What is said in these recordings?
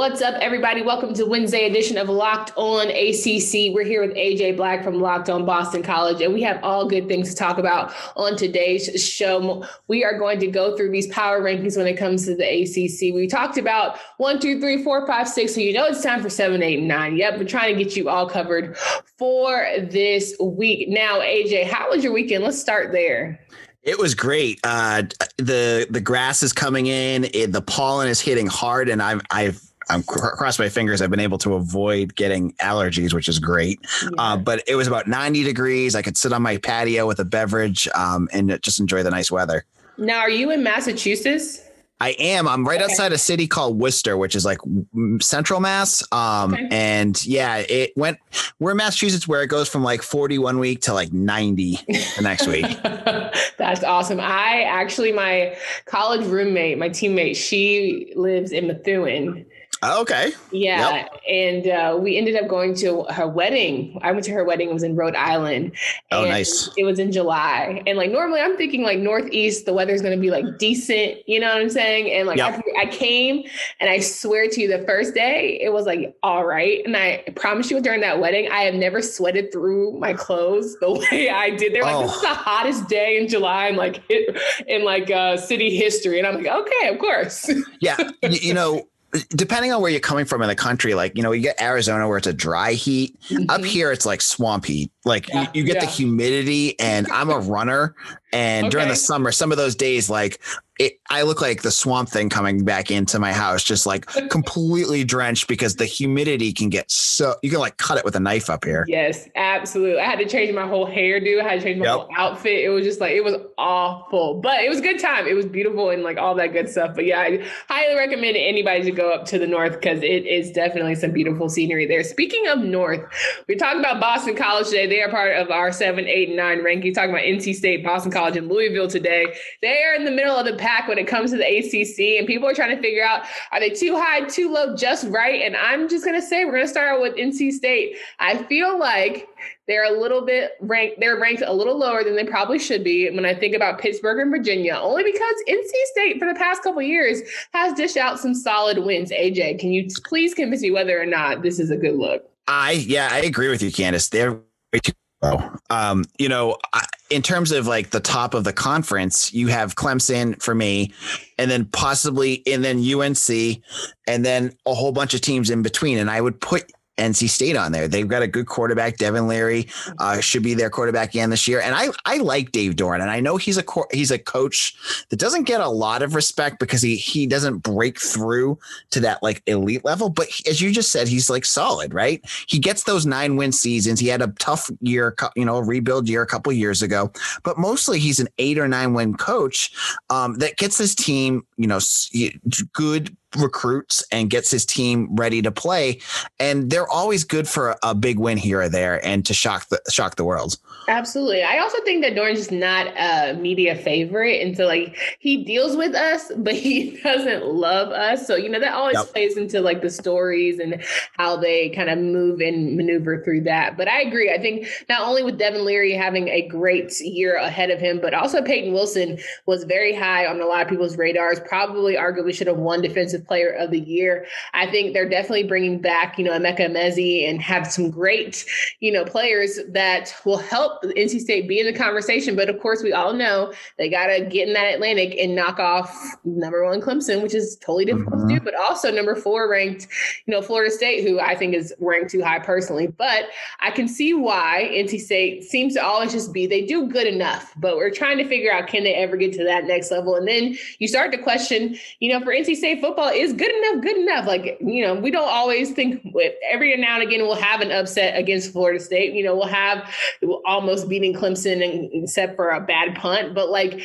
What's up, everybody? Welcome to Wednesday edition of Locked On ACC. We're here with AJ Black from Locked On Boston College, and we have all good things to talk about on today's show. We are going to go through these power rankings when it comes to the ACC. We talked about one, two, three, four, five, six. So you know it's time for seven, eight, nine. Yep, we're trying to get you all covered for this week. Now, AJ, how was your weekend? Let's start there. It was great. Uh, the the grass is coming in. It, the pollen is hitting hard, and I've I've I'm cross my fingers. I've been able to avoid getting allergies, which is great. Yeah. Uh, but it was about 90 degrees. I could sit on my patio with a beverage um, and just enjoy the nice weather. Now, are you in Massachusetts? I am. I'm right okay. outside a city called Worcester, which is like central Mass. Um, okay. and yeah, it went. We're in Massachusetts, where it goes from like 40 one week to like 90 the next week. That's awesome. I actually, my college roommate, my teammate, she lives in Methuen. Oh, okay. Yeah. Yep. And uh, we ended up going to her wedding. I went to her wedding. It was in Rhode Island. Oh, nice. It was in July. And like normally I'm thinking like Northeast, the weather's going to be like decent. You know what I'm saying? And like yep. I, I, came and I swear to you, the first day it was like all right. And I promise you during that wedding, I have never sweated through my clothes the way I did. They're like, oh. this is the hottest day in July in like in like uh, city history. And I'm like, okay, of course. Yeah. you know, depending on where you're coming from in the country, like, you know, you get Arizona where it's a dry heat. Mm-hmm. Up here, it's like swamp heat. Like yeah, you, you, get yeah. the humidity, and I'm a runner. And okay. during the summer, some of those days, like it, I look like the swamp thing coming back into my house, just like completely drenched because the humidity can get so you can like cut it with a knife up here. Yes, absolutely. I had to change my whole hairdo. I had to change my yep. whole outfit. It was just like it was awful, but it was a good time. It was beautiful and like all that good stuff. But yeah, I highly recommend anybody to go up to the north because it is definitely some beautiful scenery there. Speaking of north, we talked about Boston College today. They are part of our seven, eight, and nine ranking. Talking about NC State, Boston College, and Louisville today. They are in the middle of the pack when it comes to the ACC, and people are trying to figure out are they too high, too low, just right? And I'm just gonna say we're gonna start out with NC State. I feel like they're a little bit ranked, they're ranked a little lower than they probably should be when I think about Pittsburgh and Virginia, only because NC State for the past couple years has dished out some solid wins. AJ, can you please convince me whether or not this is a good look? I yeah, I agree with you, Candace. They're way too low. Um, you know, I, in terms of like the top of the conference, you have Clemson for me, and then possibly, and then UNC, and then a whole bunch of teams in between. And I would put NC State on there. They've got a good quarterback. Devin Leary uh, should be their quarterback again this year. And I I like Dave Doeren, and I know he's a he's a coach that doesn't get a lot of respect because he he doesn't break through to that like elite level. But as you just said, he's like solid, right? He gets those nine win seasons. He had a tough year, you know, rebuild year a couple years ago, but mostly he's an eight or nine win coach um, that gets his team, you know, good recruits and gets his team ready to play. And they're always good for a big win here or there and to shock the shock the world. Absolutely. I also think that Doeren's just not a media favorite. And so like he deals with us, but he doesn't love us. So, you know, that always yep. plays into like the stories and how they kind of move and maneuver through that. But I agree. I think not only with Devin Leary having a great year ahead of him, but also Peyton Wilson was very high on a lot of people's radars, probably arguably should have won defensive player of the year. I think they're definitely bringing back, you know, Emeka Emezie and have some great, you know, players that will help NC State be in the conversation. But of course, we all know they got to get in that Atlantic and knock off number one Clemson, which is totally difficult mm-hmm. to do. But also number four ranked, you know, Florida State, who I think is ranked too high personally. But I can see why NC State seems to always just be they do good enough, but we're trying to figure out can they ever get to that next level. And then you start to question, you know, for NC State football, is good enough good enough. Like, you know, we don't always think with every now and again we'll have an upset against Florida State. You know, we'll have almost beating Clemson and, except for a bad punt. But like,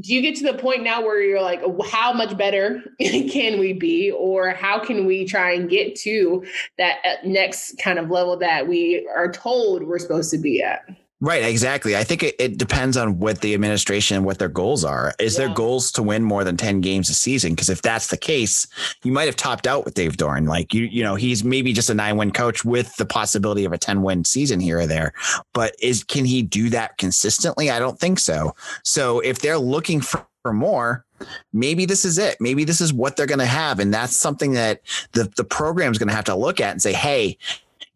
do you get to the point now where you're like, how much better can we be? Or how can we try and get to that uh, next kind of level that we are told we're supposed to be at? Right, exactly. I think it, it, depends on what the administration and what their goals are. Is yeah. their goals to win more than 10 games a season? Because if that's the case, you might have topped out with Dave Doeren. Like you, you know, he's maybe just a nine-win coach with the possibility of a 10-win season here or there. But is can he do that consistently? I don't think so. So if they're looking for, for more, maybe this is it. Maybe this is what they're going to have. And that's something that the, the program is going to have to look at and say, hey,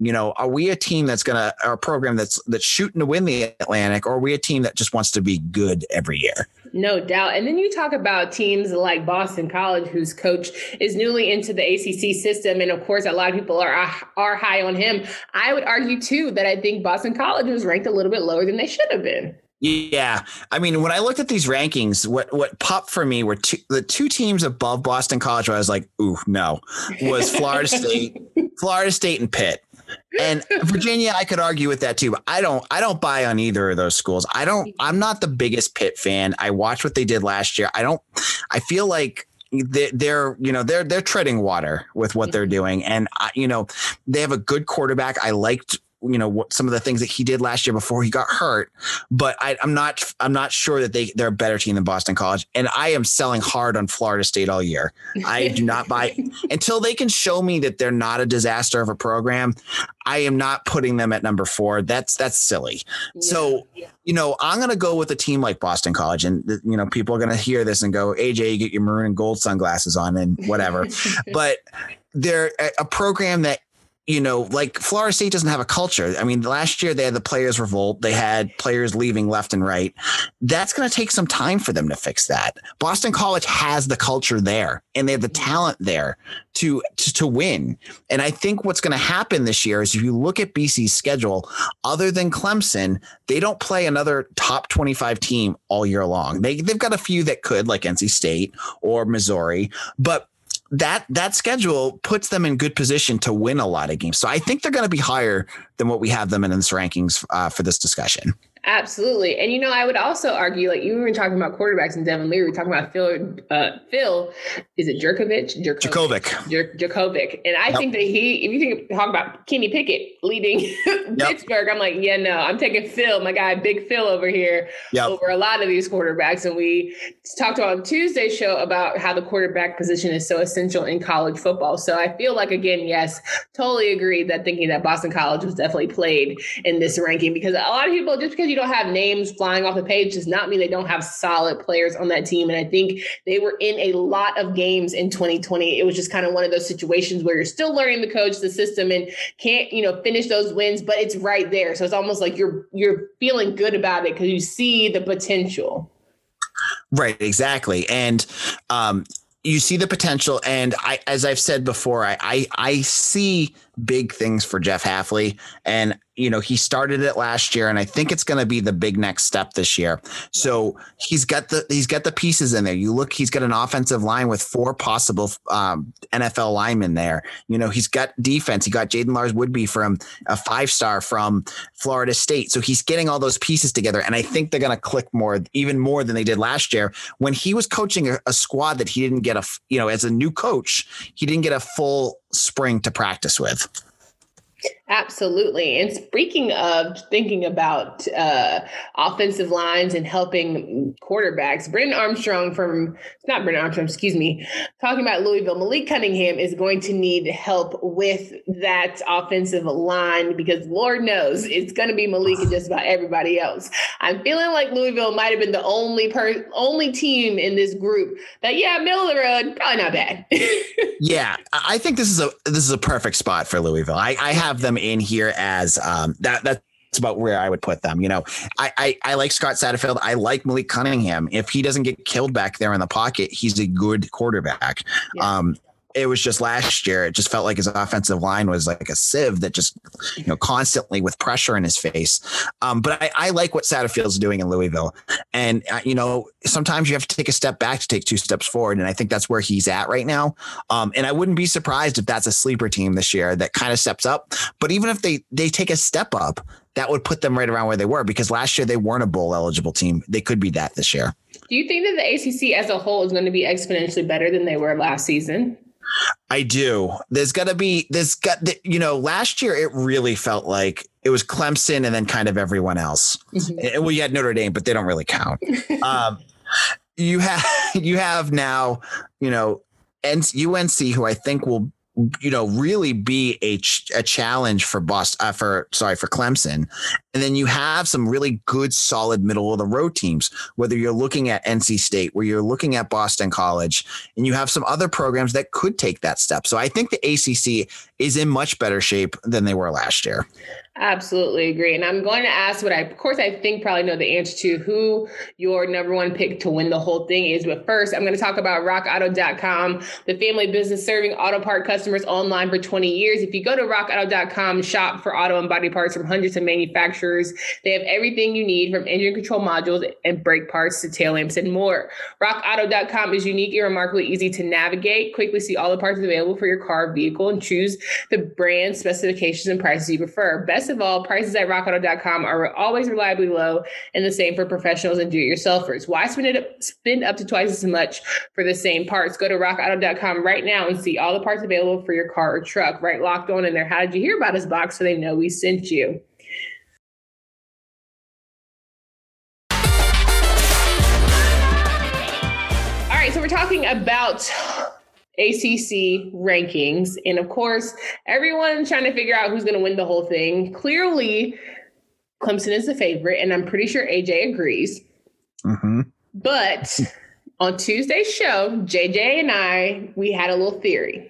you know, are we a team that's going to, or a program that's that's shooting to win the Atlantic, or are we a team that just wants to be good every year? No doubt. And then you talk about teams like Boston College, whose coach is newly into the ACC system, and of course, a lot of people are are high on him. I would argue too that I think Boston College was ranked a little bit lower than they should have been. Yeah, I mean, when I looked at these rankings, what what popped for me were two, the two teams above Boston College. Where I was like, "Ooh, no," was Florida State, Florida State, and Pitt and Virginia, I could argue with that too. But I don't. I don't buy on either of those schools. I don't. Mm-hmm. I'm not the biggest Pitt fan. I watched what they did last year. I don't. I feel like they're you know they're they're treading water with what they're doing and uh, you know they have a good quarterback i liked you know what some of the things that he did last year before he got hurt. But I, am not I'm not sure that they they're a better team than Boston College. And I am selling hard on Florida State all year. I do not buy until they can show me that they're not a disaster of a program. I am not putting them at number four. That's that's silly. Yeah. So you know I'm going to go with a team like Boston College, and you know people are going to hear this and go, AJ, you get your maroon and gold sunglasses on and whatever. but they're a program that you know, like Florida State doesn't have a culture. I mean, last year they had the players revolt. They had players leaving left and right. That's going to take some time for them to fix that. Boston College has the culture there and they have the talent there to, to, to win. And I think what's going to happen this year is if you look at BC's schedule, other than Clemson, they don't play another top 25 team all year long. They, they've got a few that could like NC State or Missouri, but that that schedule puts them in good position to win a lot of games. So I think they're going to be higher than what we have them in this rankings uh, for this discussion. Absolutely. And you know, I would also argue, like you were talking about quarterbacks and Devin Leary, talking about Phil, uh, Phil, is it Jerkovich? Jurkovec. Jurkovec. And I yep. think that he, if you think talk about Kenny Pickett leading yep. Pittsburgh, I'm like, yeah, no, I'm taking Phil, my guy, Big Phil over here, yep. over a lot of these quarterbacks. And we talked on Tuesday's show about how the quarterback position is so essential in college football. So I feel like, again, yes, totally agree that thinking that Boston College was definitely played in this ranking because a lot of people, just because you don't have names flying off the page does not mean they don't have solid players on that team. And I think they were in a lot of games in 2020. It was just kind of one of those situations where you're still learning the coach, the system, and can't, you know, finish those wins, but it's right there. So it's almost like you're you're feeling good about it because you see the potential. Right, exactly. And um you see the potential and I as I've said before, I I, I see big things for Jeff Hafley and you know, he started it last year and I think it's going to be the big next step this year. So he's got the, he's got the pieces in there. You look, he's got an offensive line with four possible um, NFL linemen there. You know, he's got defense. He got Jaiden Lars-Woodbey from a five star from Florida State. So he's getting all those pieces together. And I think they're going to click more, even more than they did last year when he was coaching a, a squad that he didn't get a, you know, as a new coach, he didn't get a full spring to practice with. Absolutely. And speaking of thinking about uh, offensive lines and helping quarterbacks, Brennan Armstrong from, it's not Brennan Armstrong, excuse me, talking about Louisville, Malik Cunningham is going to need help with that offensive line because Lord knows it's going to be Malik and just about everybody else. I'm feeling like Louisville might have been the only per, only team in this group that, yeah, middle of the road, probably not bad. yeah, I think this is a this is a perfect spot for Louisville. I, I have them in here as um, that. That's about where I would put them. You know, I, I, I like Scott Satterfield. I like Malik Cunningham. If he doesn't get killed back there in the pocket, he's a good quarterback. Yeah. Um, it was just last year. It just felt like his offensive line was like a sieve that just, you know, constantly with pressure in his face. Um, but I, I, like what Satterfield's doing in Louisville. And, uh, you know, sometimes you have to take a step back to take two steps forward. And I think that's where he's at right now. Um, and I wouldn't be surprised if that's a sleeper team this year that kind of steps up. But even if they, they take a step up, that would put them right around where they were because last year they weren't a bowl eligible team. They could be that this year. Do you think that the ACC as a whole is going to be exponentially better than they were last season? I do. There's got to be, there's got, you know, last year it really felt like it was Clemson and then kind of everyone else. Mm-hmm. Well, you had Notre Dame, but they don't really count. um, you have, you have now, you know, UNC, who I think will you know really be a, ch- a challenge for Boston uh, for sorry for Clemson. And then you have some really good solid middle of the road teams whether you're looking at NC State where you're looking at Boston College and you have some other programs that could take that step. So I think the ACC is in much better shape than they were last year Absolutely agree. And I'm going to ask what I, of course, I think probably know the answer to who your number one pick to win the whole thing is. But first, I'm going to talk about rockauto.com, the family business serving auto part customers online for 20 years. If you go to rockauto.com, shop for auto and body parts from hundreds of manufacturers. They have everything you need from engine control modules and brake parts to tail lamps and more. Rockauto.com is unique and remarkably easy to navigate. Quickly see all the parts available for your car, vehicle, and choose the brand, specifications, and prices you prefer. Best of all, prices at rockauto.com are always reliably low and the same for professionals and do-it-yourselfers. Why spend it spend up to twice as much for the same parts? Go to rockauto.com right now and see all the parts available for your car or truck. Write locked on in their. How did you hear about us box so they know we sent you? All right, so we're talking about ACC rankings. And of course, everyone's trying to figure out who's going to win the whole thing. Clearly, Clemson is the favorite, and I'm pretty sure AJ agrees. Mm-hmm. But on Tuesday's show, JJ and I, we had a little theory.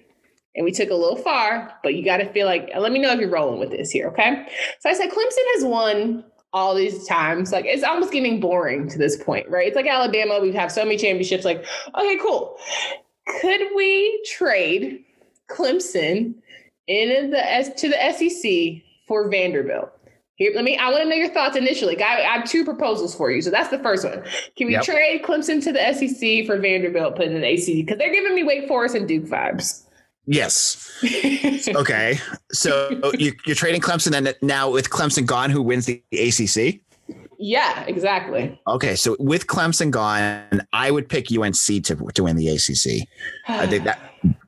And we took a little far, but you got to feel like, let me know if you're rolling with this here, okay? So I said Clemson has won all these times. Like it's almost getting boring to this point, right? It's like Alabama. We have so many championships. Like, okay, cool could we trade Clemson in the S to the SEC for Vanderbilt? Here, let me. I want to know your thoughts initially. I, I, have two proposals for you. So that's the first one. Can we yep. trade Clemson to the SEC for Vanderbilt, put in the ACC? Because they're giving me Wake Forest and Duke vibes. Yes. okay. So you, are trading Clemson, and now with Clemson gone, who wins the ACC? Yeah, exactly. Okay, so with Clemson gone, I would pick UNC to to win the ACC. I think that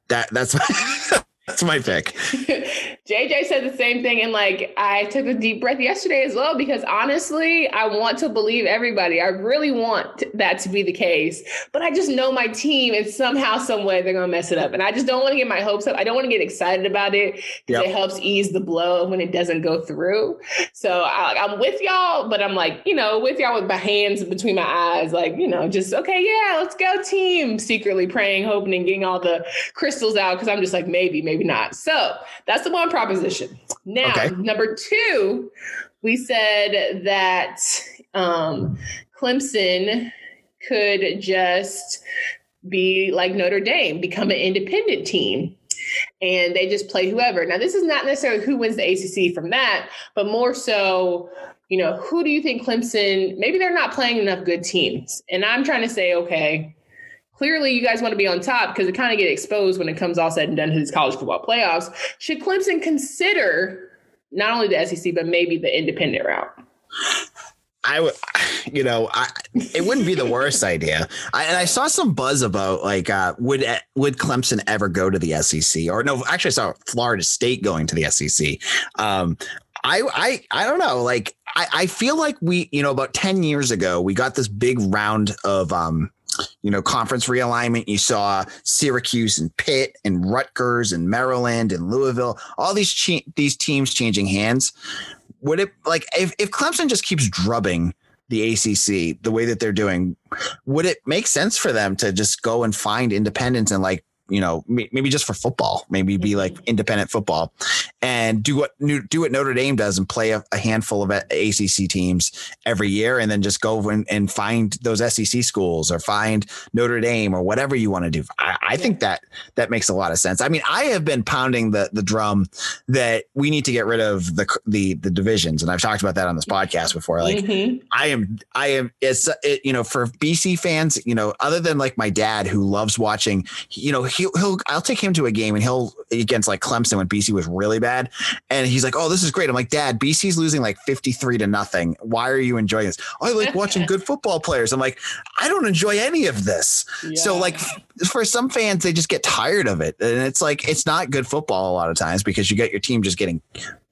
that that's That's my pick. JJ said the same thing. And like, I took a deep breath yesterday as well, because honestly, I want to believe everybody. I really want that to be the case. But I just know my team and somehow, some way they're going to mess it up. And I just don't want to get my hopes up. I don't want to get excited about it because yep. it helps ease the blow when it doesn't go through. So I, I'm with y'all, but I'm like, you know, with y'all with my hands between my eyes, like, you know, just, okay, yeah, let's go team, secretly praying, hoping, and getting all the crystals out. Cause I'm just like, maybe, maybe maybe not. So that's the one proposition. Now, okay. number two, we said that um, Clemson could just be like Notre Dame, become an independent team. And they just play whoever. Now, this is not necessarily who wins the ACC from that, but more so, you know, who do you think Clemson, maybe they're not playing enough good teams. And I'm trying to say, okay, clearly you guys want to be on top because it kind of get exposed when it comes all said and done to these college football playoffs. Should Clemson consider not only the SEC but maybe the independent route? I would, you know, I, it wouldn't be the worst idea. I, and I saw some buzz about like, uh, would would Clemson ever go to the SEC? Or no, actually, I saw Florida State going to the SEC. Um, I, I, I don't know. Like, I, I feel like we, you know, about ten years ago, we got this big round of um, you know, conference realignment. You saw Syracuse and Pitt and Rutgers and Maryland and Louisville, all these these teams changing hands. Would it like if, if Clemson just keeps drubbing the ACC the way that they're doing, would it make sense for them to just go and find independence and like you know, maybe just for football, maybe be like mm-hmm. independent football and do what do what Notre Dame does and play a, a handful of ACC teams every year and then just go and, and find those SEC schools or find Notre Dame or whatever you want to do. I, I think that that makes a lot of sense. I mean, I have been pounding the the drum that we need to get rid of the the the divisions, and I've talked about that on this podcast before. Like, mm-hmm. I am I am it's it, you know for BC fans, you know, other than like my dad who loves watching, you know, he'll, he'll I'll take him to a game and he'll against like Clemson when BC was really bad, and he's like, "Oh, this is great." I'm like, "Dad, BC's losing like 53 to nothing. Why are you enjoying this?" Oh, I like watching good football players. I'm like, I don't enjoy any of this. Yeah. So like for some fans, they just get tired of it, and it's like it's not good football a lot of times because you get your team just getting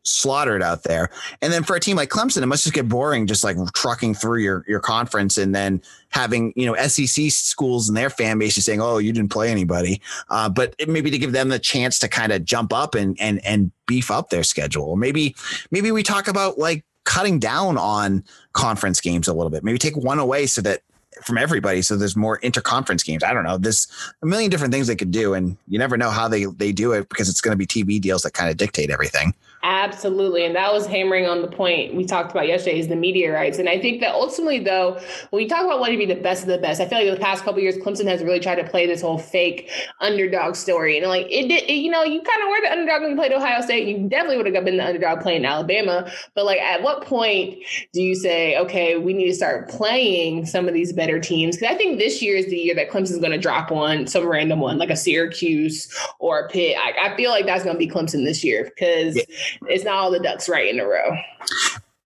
slaughtered out there. And then for a team like Clemson, it must just get boring just like trucking through your your conference and then having you know SEC schools and their fan base is saying, "Oh, you didn't play anybody," uh, but maybe to give them the chance to kind of jump up and and and beef up their schedule. Maybe maybe we talk about like cutting down on conference games a little bit. Maybe take one away so that from everybody so there's more interconference games i don't know there's a million different things they could do and you never know how they they do it because it's going to be tv deals that kind of dictate everything Absolutely. And that was hammering on the point we talked about yesterday is the rights. And I think that ultimately, though, when we talk about wanting to be the best of the best, I feel like the past couple years, Clemson has really tried to play this whole fake underdog story. And like it did, it, you know, you kind of were the underdog when you played Ohio State. You definitely would have been the underdog playing Alabama. But like, at what point do you say, okay, we need to start playing some of these better teams? Because I think this year is the year that Clemson's going to drop one, some random one, like a Syracuse or a Pitt. I, I feel like that's going to be Clemson this year because. Yeah it's not all the ducks right in a row.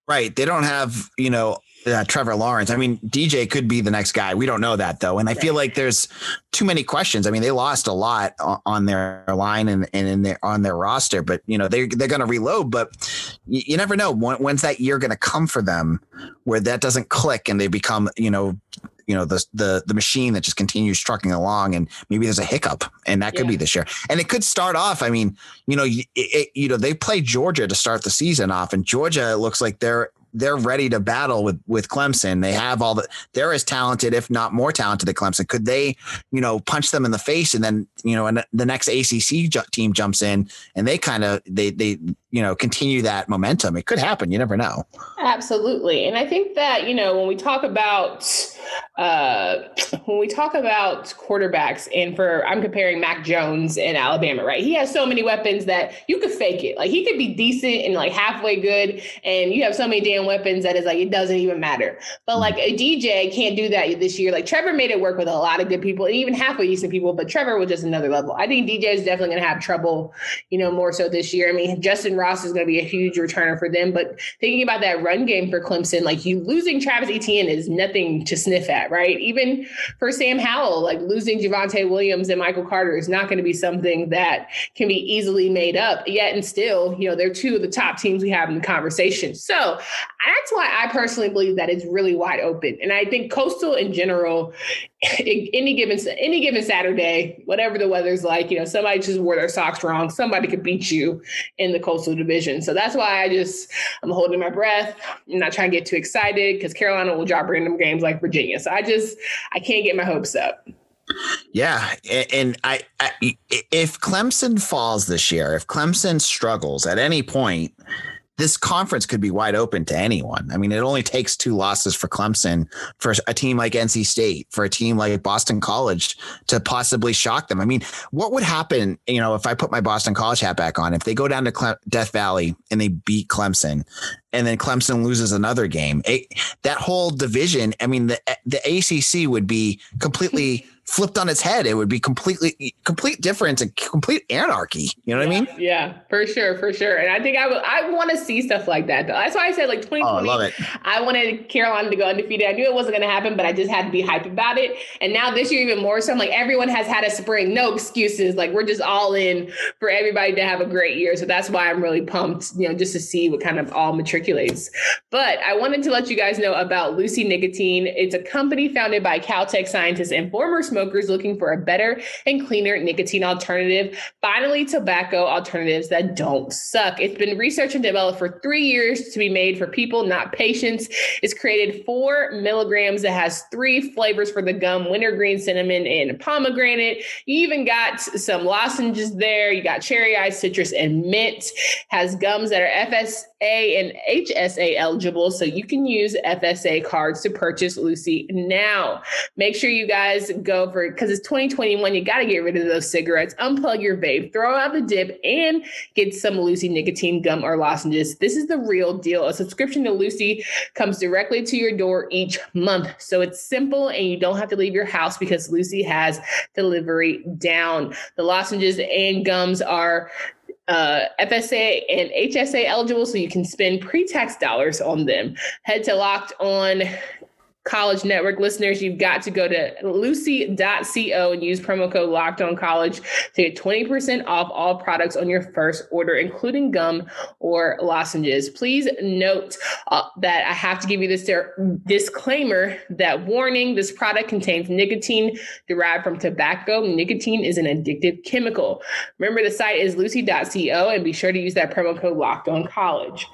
Right. They don't have, you know, uh, Trevor Lawrence. I mean, DJ could be the next guy. We don't know that though. And I feel like there's too many questions. I mean, they lost a lot on their line and, and in their on their roster, but you know, they they're going to reload, but you, you, never know when, when's that year going to come for them where that doesn't click and they become, you know, you know the the the machine that just continues trucking along and maybe there's a hiccup and that could yeah. be this year and it could start off i mean you know it, it, you know they play georgia to start the season off and georgia looks like they're they're ready to battle with with Clemson. They have all the they're as talented, if not more talented than Clemson. Could they, you know, punch them in the face and then you know, and the next ACC ju- team jumps in and they kind of they they you know continue that momentum? It could happen. You never know. Absolutely, and I think that you know when we talk about uh, when we talk about quarterbacks, and for I'm comparing Mac Jones in Alabama, right? He has so many weapons that you could fake it. Like he could be decent and like halfway good, and you have so many damn weapons that is like it doesn't even matter. But like a DJ can't do that this year. Like Trevor made it work with a lot of good people and even halfway decent people, but Trevor was just another level. I think DJ is definitely going to have trouble, you know, more so this year. I mean, Justin Ross is going to be a huge returner for them, but thinking about that run game for Clemson, like you losing Travis Etienne is nothing to sniff at, right? Even for Sam Howell, like losing Javonte Williams and Michael Carter is not going to be something that can be easily made up. Yet and still, you know, they're two of the top teams we have in the conversation. So that's why I personally believe that it's really wide open. And I think Coastal in general, any given any given Saturday, whatever the weather's like, you know, somebody just wore their socks wrong. Somebody could beat you in the Coastal Division. So that's why I just I'm holding my breath. I'm not trying to get too excited because Carolina will drop random games like Virginia. So I just I can't get my hopes up. Yeah, and I, I, if Clemson falls this year, if Clemson struggles at any point, this conference could be wide open to anyone. I mean, it only takes two losses for Clemson, for a team like NC State, for a team like Boston College to possibly shock them. I mean, what would happen, you know, if I put my Boston College hat back on, if they go down to Cle- Death Valley and they beat Clemson and then Clemson loses another game? It, that whole division, I mean, the, the ACC would be completely flipped on its head, it would be completely complete difference and complete anarchy. You know what yeah, I mean? Yeah, for sure, for sure. And I think I would I want to see stuff like that. Though. That's why I said like 2020. Oh, I love it. I wanted Carolina to go undefeated. I knew it wasn't going to happen, but I just had to be hype about it. And now this year even more so. I'm like everyone has had a spring, no excuses. Like we're just all in for everybody to have a great year. So that's why I'm really pumped. You know, just to see what kind of all matriculates. But I wanted to let you guys know about Lucy Nicotine. It's a company founded by Caltech scientists and former smokers looking for a better and cleaner nicotine alternative. Finally, tobacco alternatives that don't suck. It's been researched and developed for three years to be made for people, not patients. It's created four milligrams that has three flavors for the gum wintergreen, cinnamon, and pomegranate. You even got some lozenges there. You got cherry ice, citrus, and mint. Has gums that are FSA and HSA eligible, so you can use FSA cards to purchase Lucy now. Make sure you guys go it because it's 2021. You got to get rid of those cigarettes, unplug your vape, throw out the dip, and get some Lucy nicotine gum or lozenges. This is the real deal. A subscription to Lucy comes directly to your door each month. So it's simple and you don't have to leave your house because Lucy has delivery down. The lozenges and gums are uh, FSA and HSA eligible, so you can spend pre tax dollars on them. Head to Locked On College Network listeners, you've got to go to lucy.co and use promo code locked on college to get 20% off all products on your first order, including gum or lozenges. Please note uh, that I have to give you this disclaimer that warning this product contains nicotine derived from tobacco. Nicotine is an addictive chemical. Remember, the site is lucy.co and be sure to use that promo code locked on college.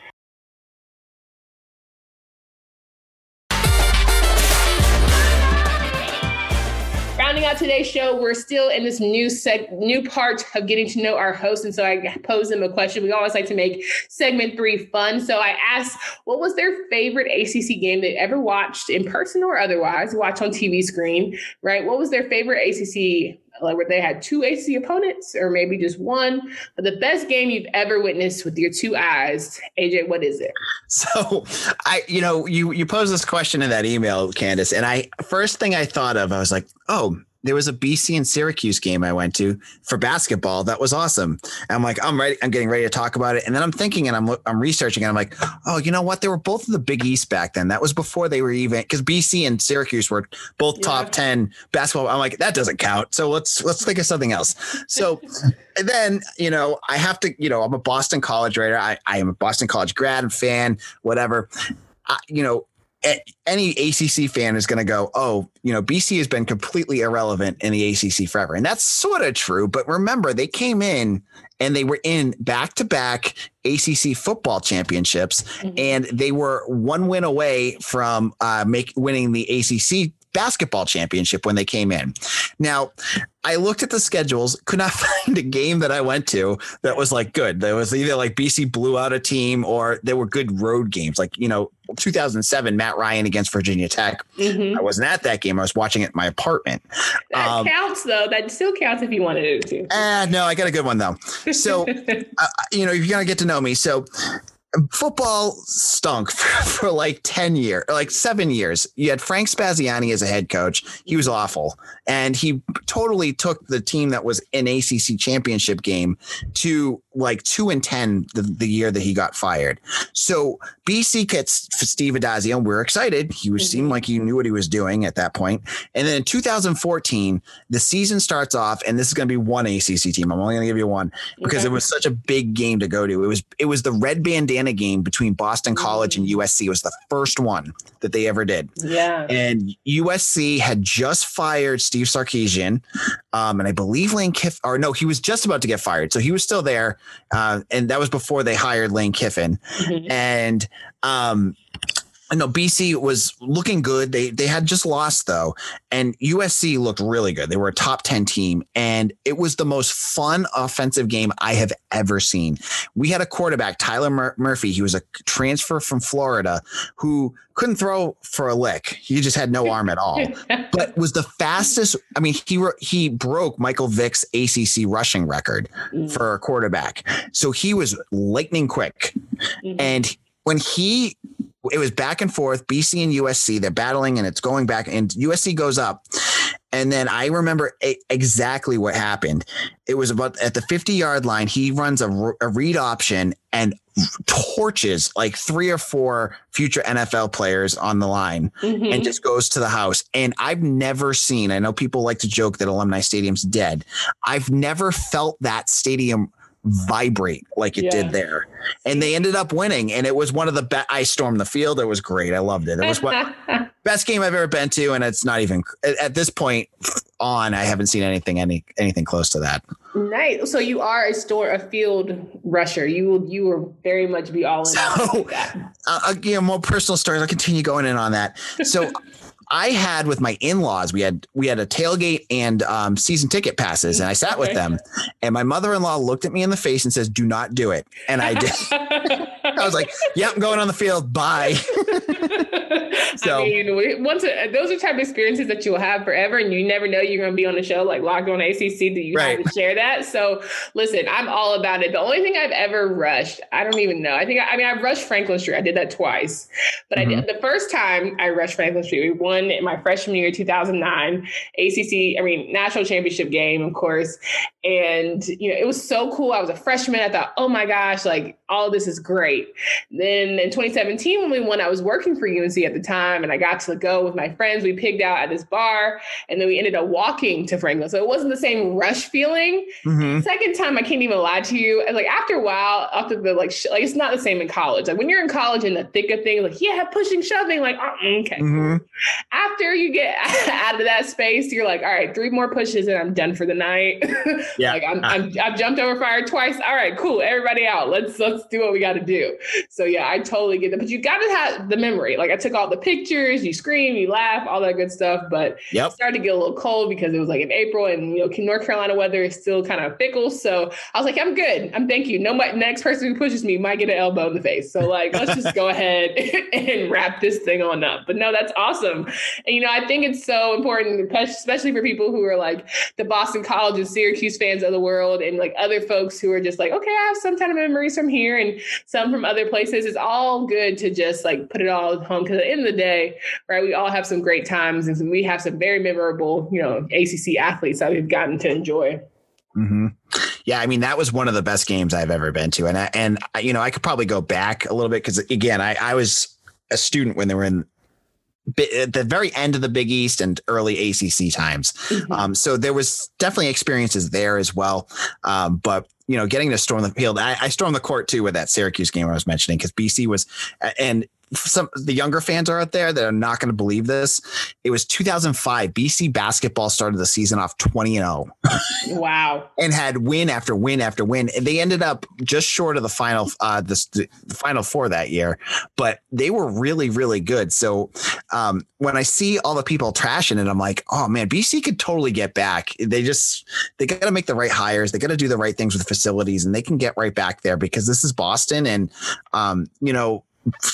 Out today's show, we're still in this new seg- new part of getting to know our host. And so I pose them a question. We always like to make segment three fun. So I asked, what was their favorite ACC game they ever watched in person or otherwise, watch on TV screen, right? What was their favorite ACC like where they had two ACC opponents or maybe just one. But the best game you've ever witnessed with your two eyes, AJ, what is it? So I, you know, you you posed this question in that email, Candace, and I first thing I thought of, I was like, oh, there was a BC and Syracuse game I went to for basketball. That was awesome. And I'm like, I'm ready. I'm getting ready to talk about it. And then I'm thinking and I'm I'm researching and I'm like, oh, you know what? They were both in the Big East back then. That was before they were even because BC and Syracuse were both yeah. top ten basketball. I'm like, that doesn't count. So let's let's think of something else. So then you know I have to you know I'm a Boston College writer. I I am a Boston College grad fan. Whatever. I, you know any ACC fan is going to go, oh, you know, BC has been completely irrelevant in the ACC forever. And that's sort of true. But remember, they came in and they were in back to back ACC football championships, mm-hmm. and they were one win away from uh, make, winning the ACC basketball championship when they came in. Now, I looked at the schedules, could not find a game that I went to that was like good. There was either like BC blew out a team or there were good road games. Like, you know, 2007, Matt Ryan against Virginia Tech. Mm-hmm. I wasn't at that game. I was watching it in my apartment. That um, counts, though. That still counts if you wanted it to. Uh, no, I got a good one, though. So, uh, you know, you're going to get to know me. So, football stunk for, for, like 10 years, like seven years. You had Frank Spaziani as a head coach. He was awful. And he totally took the team that was an ACC championship game to like two and 10 the, the year that he got fired. So BC gets Steve Addazio. And we're excited. He was, seemed like he knew what he was doing at that point. And then in 2014, the season starts off, and this is going to be one ACC team. I'm only going to give you one because okay. it was such a big game to go to. It was, it was the red bandana game between Boston College and USC. It was the first one that they ever did. Yeah. And USC had just fired Steve Sarkisian. Um, and I believe Lane Kiffin, or no, he was just about to get fired. So he was still there. Uh, and that was before they hired Lane Kiffin. Mm-hmm. And um, Know BC was looking good. They they had just lost though, and USC looked really good. They were a top 10 team, and it was the most fun offensive game I have ever seen. We had a quarterback, Tyler Mur- Murphy. He was a transfer from Florida who couldn't throw for a lick. He just had no arm at all, but was the fastest. I mean, he re- he broke Michael Vick's ACC rushing record mm. for a quarterback. So he was lightning quick, mm-hmm. and when he it was back and forth bc and usc they're battling and it's going back and usc goes up. And then i remember a- exactly what happened. It was about at the 50 yard line he runs a, a read option and torches like three or four future nfl players on the line mm-hmm. and just goes to the house. And i've never seen i know people like to joke that alumni stadium's dead. I've never felt that stadium vibrate like it yeah. did there. And they ended up winning. And it was one of the best. I stormed the field. It was great. I loved it. It was what best game I've ever been to. And it's not even at, this point, on, I haven't seen anything any anything close to that. Nice. So you are a store, a field rusher. You will you will very much be all in. So, uh, know, more personal stories. I'll continue going in on that. So. I had with my in-laws, we had we had a tailgate and um, season ticket passes, and I sat with them. And my mother-in-law looked at me in the face and says, "Do not do it," and I did. I was like, "Yep, I'm going on the field. Bye." so I mean, once those are type of experiences that you'll have forever, and you never know you're going to be on a show like Locked On ACC that you right. have to share that. So listen, I'm all about it. The only thing I've ever rushed, I don't even know. I think I mean I rushed Franklin Street. I did that twice, but mm-hmm. I did the first time I rushed Franklin Street. We won in my freshman year, 2009 ACC. I mean national championship game, of course, and you know it was so cool. I was a freshman. I thought, oh my gosh, like all this is great. Then in 2017 when we won, I was working for UNC at the time and I got to go with my friends. We pigged out at this bar and then we ended up walking to Franklin. So it wasn't the same rush feeling. Mm-hmm. Second time, I can't even lie to you. And Like after a while, after the like, sh- like it's not the same in college. Like when you're in college in the thick of things, like yeah, pushing, shoving, like oh, okay. Mm-hmm. After you get out of that space, you're like, all right, three more pushes and I'm done for the night. Yeah, like I'm, I'm I've jumped over fire twice. All right, cool. Everybody out. Let's let's do what we got to do. So yeah, I totally get that. But you got to have the memory. Like I took all the pictures, you scream, you laugh, all that good stuff. But yep. it started to get a little cold because it was like in April and, you know, North Carolina weather is still kind of fickle. So I was like, I'm good. I'm thank you. No, my next person who pushes me might get an elbow in the face. So like, let's just go ahead and wrap this thing on up. But no, that's awesome. And, you know, I think it's so important, especially for people who are like the Boston College and Syracuse fans of the world and like other folks who are just like, okay, I have some kind of memories from here and some from other places. It's all good to just like put it all home because at the end of the day, right, we all have some great times and we have some very memorable, you know, ACC athletes that we've gotten to enjoy. Mm-hmm. Yeah, I mean that was one of the best games I've ever been to, and I, and you know I could probably go back a little bit because again I, I was a student when they were in at the very end of the Big East and early ACC times. Mm-hmm. Um, so there was definitely experiences there as well. Um, but you know, getting to storm the field, I, I stormed the court too with that Syracuse game I was mentioning because BC was, and some the younger fans are out there that are not going to believe this. It was 2005. BC basketball started the season off 20 and 0. Wow. and had win after win after win. And they ended up just short of the final uh the, the final four that year, but they were really really good. So um when I see all the people trashing it, I'm like, "Oh man, BC could totally get back. They just they got to make the right hires. They got to do the right things with the facilities and they can get right back there because this is Boston and um you know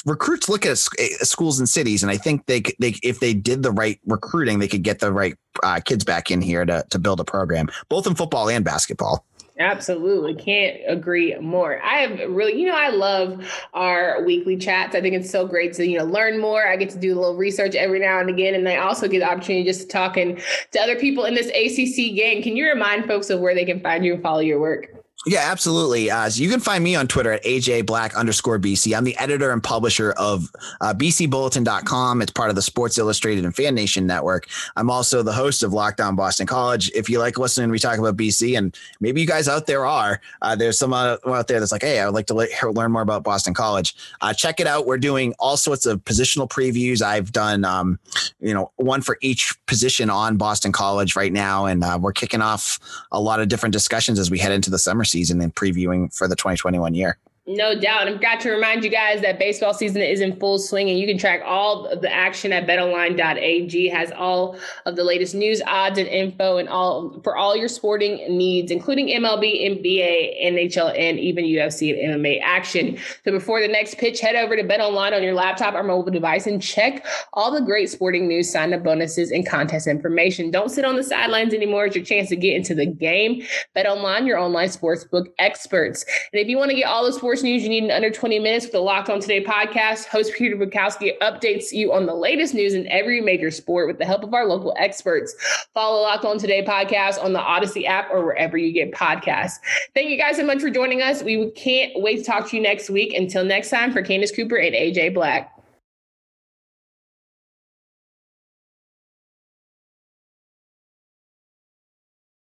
recruits look at schools and cities, and I think they they if they did the right recruiting, they could get the right uh, kids back in here to to build a program, both in football and basketball. Absolutely. Can't agree more. I have really, you know, I love our weekly chats. I think it's so great to, you know, learn more. I get to do a little research every now and again. And I also get the opportunity just to talk and to other people in this ACC game. Can you remind folks of where they can find you and follow your work? Yeah, absolutely. Uh, so you can find me on Twitter at AJ Black underscore BC. I'm the editor and publisher of uh, BCBulletin.com. It's part of the Sports Illustrated and Fan Nation network. I'm also the host of Locked On Boston College. If you like listening, we talk about BC, and maybe you guys out there are. Uh, there's some out there that's like, hey, I would like to le- learn more about Boston College. Uh, check it out. We're doing all sorts of positional previews. I've done, um, you know, one for each position on Boston College right now, and uh, we're kicking off a lot of different discussions as we head into the summer season and previewing for the 2021 year. No doubt. I've got to remind you guys that baseball season is in full swing and you can track all of the action at betonline.ag has all of the latest news, odds, and info and all for all your sporting needs, including MLB, NBA, NHL, and even UFC and MMA action. So before the next pitch, head over to BetOnline on your laptop or mobile device and check all the great sporting news, sign up bonuses, and contest information. Don't sit on the sidelines anymore. It's your chance to get into the game. BetOnline, your online sportsbook experts. And if you want to get all the sports sports news you need in under 20 minutes with the Locked On Today podcast. Host Peter Bukowski updates you on the latest news in every major sport with the help of our local experts. Follow Locked On Today podcast on the Odyssey app or wherever you get podcasts. Thank you guys so much for joining us. We can't wait to talk to you next week. Until next time, for Candace Cooper and AJ Black.